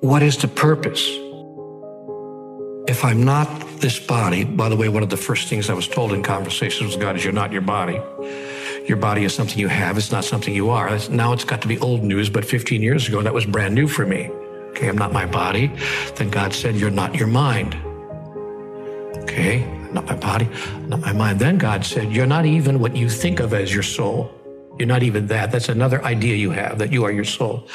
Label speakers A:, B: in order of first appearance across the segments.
A: what is the purpose? If I'm not this body, by the way, one of the first things I was told in conversations with God is you're not your body. Your body is something you have, it's not something you are. Now it's got to be old news, but 15 years ago, that was brand new for me. Okay, I'm not my body. Then God said, You're not your mind. Okay, not my body, not my mind. Then God said, You're not even what you think of as your soul. You're not even that. That's another idea you have that you are your soul.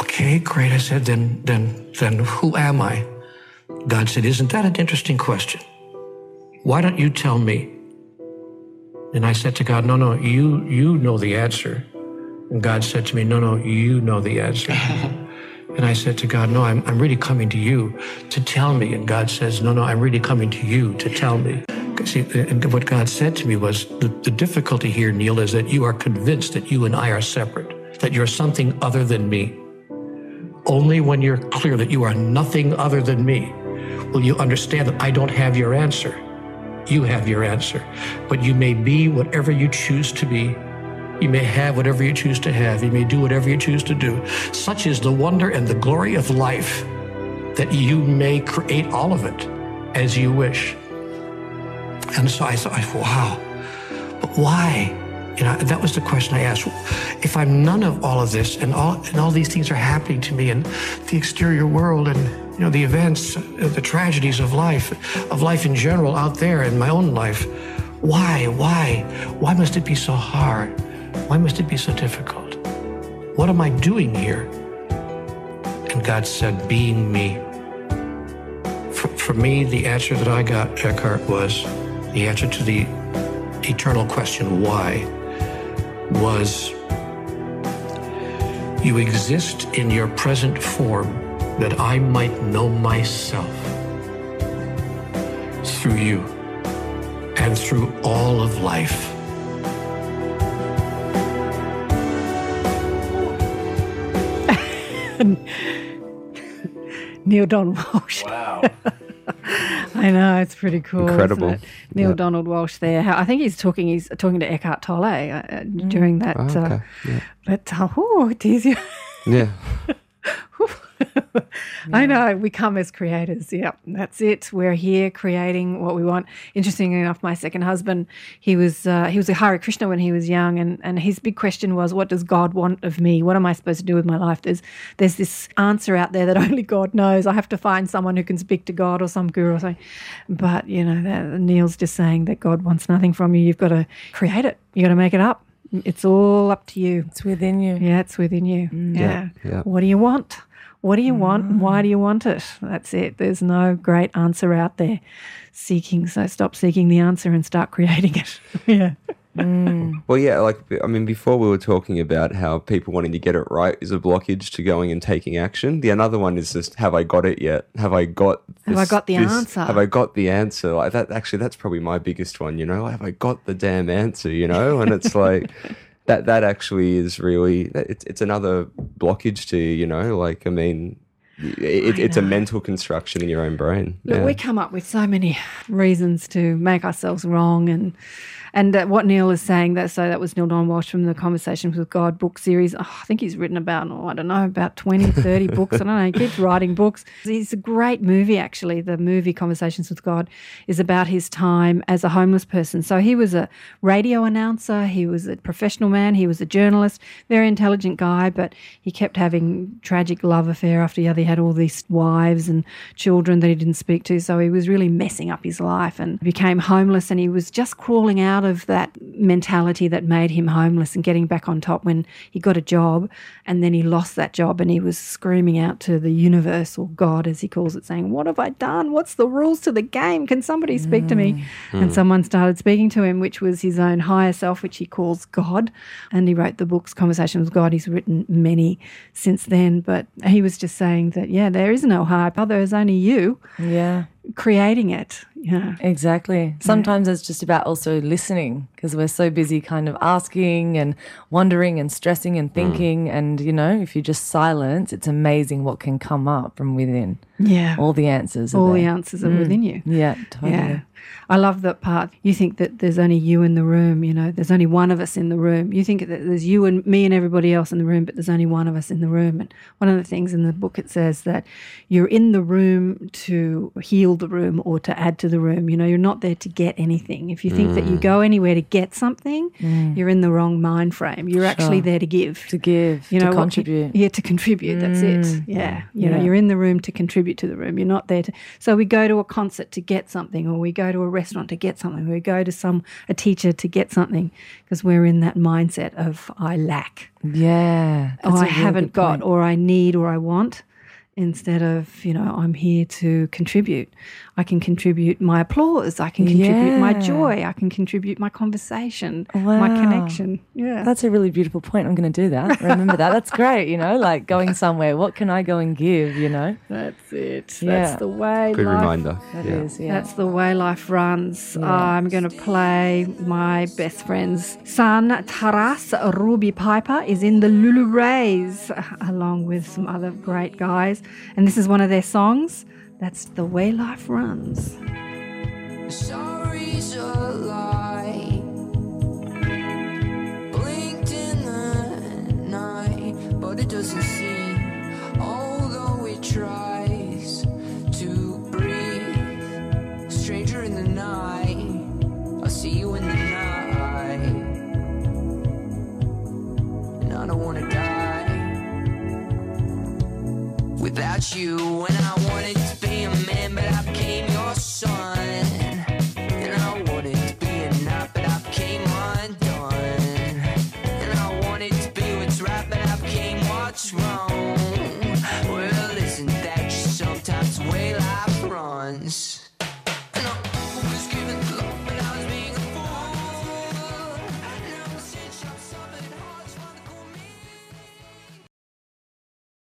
A: Okay, great. I said, then, then, then who am I? God said, Isn't that an interesting question? Why don't you tell me? And I said to God, No, no, you you know the answer. And God said to me, No, no, you know the answer. and I said to God, No, I'm, I'm really coming to you to tell me. And God says, No, no, I'm really coming to you to tell me. See, and what God said to me was the, the difficulty here, Neale, is that you are convinced that you and I are separate, that you're something other than me. Only when you're clear that you are nothing other than me will you understand that I don't have your answer. You have your answer. But you may be whatever you choose to be. You may have whatever you choose to have. You may do whatever you choose to do. Such is the wonder and the glory of life that you may create all of it as you wish. And so I thought, wow, but why? Know, that was the question I asked. If I'm none of all of this and all and all these things are happening to me in the exterior world and you know the events, uh, the tragedies of life, of life in general out there in my own life, why, why, why must it be so hard? Why must it be so difficult? What am I doing here? And God said, being me. For, for me, the answer that I got, Eckhart, was the answer to the eternal question, why, was you exist in your present form that I might know myself through you and through all of life.
B: Neale Donald Walsch.
C: Wow.
B: I know it's pretty cool.
C: Incredible.
B: Isn't it? Neale
C: Yeah.
B: Donald Walsch there. I think he's talking. He's talking to Eckhart Tolle uh, uh, during that.
C: Oh, okay.
B: Uh,
C: Yeah.
B: but uh, oh, it is.
C: Yeah.
B: I know we come as creators. Yep, that's it. We're here creating what we want. Interestingly enough, my second husband, he was uh, he was a Hare Krishna when he was young, and and his big question was, what does God want of me? What am I supposed to do with my life? There's there's this answer out there that only God knows. I have to find someone who can speak to God or some guru or something. But you know, that, Neale's just saying that God wants nothing from you. You've got to create it. You got to make it up. It's all up to you.
D: It's within you.
B: Yeah, it's within you. Yeah.
C: yeah.
B: What do you want? What do you want? and Why mm. do you want it? That's it. There's no great answer out there seeking. So stop seeking the answer and start creating it. yeah. Mm.
C: Well, yeah, like, I mean, before we were talking about how people wanting to get it right is a blockage to going and taking action. The another one is just, have I got it yet? Have I got
B: Have I got the
C: this-
B: answer?
C: Have I got the answer? Like that, actually, that's probably my biggest one, you know? Like, have I got the damn answer, you know? And it's like, that, that actually is really, it's, it's another blockage to, you know, like, I mean, it,
B: I
C: it's a mental construction in your own brain.
B: Look,
C: Yeah.
B: we come up with so many reasons to make ourselves wrong, and and uh, what Neale is saying that so that was Neale Don Walsch from the Conversations with God book series. Oh, I think he's written about oh, I don't know about 20, 30 books. I don't know. He keeps writing books. It's a great movie actually. The movie Conversations with God is about his time as a homeless person. So he was a radio announcer. He was a professional man. He was a journalist. Very intelligent guy, but he kept having tragic love affair after the other. He had all these wives and children that he didn't speak to. So he was really messing up his life and became homeless. And he was just crawling out of that mentality that made him homeless and getting back on top when he got a job. And then he lost that job and he was screaming out to the universe or God, as he calls it, saying, What have I done? What's the rules to the game? Can somebody speak to me? Mm. And hmm. someone started speaking to him, which was his own higher self, which he calls God. And he wrote the books Conversation with God. He's written many since then. But he was just saying that, yeah, there is no hype. Oh, there is only you
D: Yeah.
B: creating it. Yeah.
D: Exactly. Sometimes it's just about also listening because we're so busy kind of asking and wondering and stressing and mm. thinking. And, you know, if you just silence, it's amazing what can come up from within.
B: Yeah.
D: All the answers. are
B: All the answers are mm. within you.
D: Yeah, totally.
B: Yeah. I love that part. You think that there's only you in the room, you know, there's only one of us in the room. You think that there's you and me and everybody else in the room, but there's only one of us in the room. And one of the things in the book it says that you're in the room to heal the room or to add to the room. You know, you're not there to get anything. If you think that you mm. go anywhere to get something, mm. you're in the wrong mind frame. You're actually there to give.
D: To give,
B: you know,
D: to
B: what-
D: contribute.
B: yeah, to contribute. That's it. Yeah. You know,
D: Yeah.
B: you're in the room to contribute to the room. You're not there to. So we go to a concert to get something, or we go to a restaurant to get something, or we go to some a teacher to get something, because we're in that mindset of I lack,
D: Yeah.
B: or
D: oh, a
B: I haven't got,
D: point.
B: or I need, or I want. Instead of, you know, I'm here to contribute. I can contribute my applause. I can contribute my joy. I can contribute my conversation, my connection. Yeah.
D: That's a really beautiful point. I'm going to do that. Remember that. That's great. You know, like going somewhere. What can I go and give? You know,
B: That's it.
D: Yeah.
B: That's the way
C: Good
B: life
C: reminder.
D: that
C: yeah.
D: is. Yeah.
B: That's the way life runs. I'm going to play my best friend's son, Taras Ruby Piper, is in the Lulu Rays along with some other great guys. And this is one of their songs. That's the way life runs.
E: Sorry's you when I wanted to be a man, but I became your son. And I wanted to be a knot, but I became. And I wanted to be what's right, but I became what's wrong. Well, isn't that just sometimes way life runs?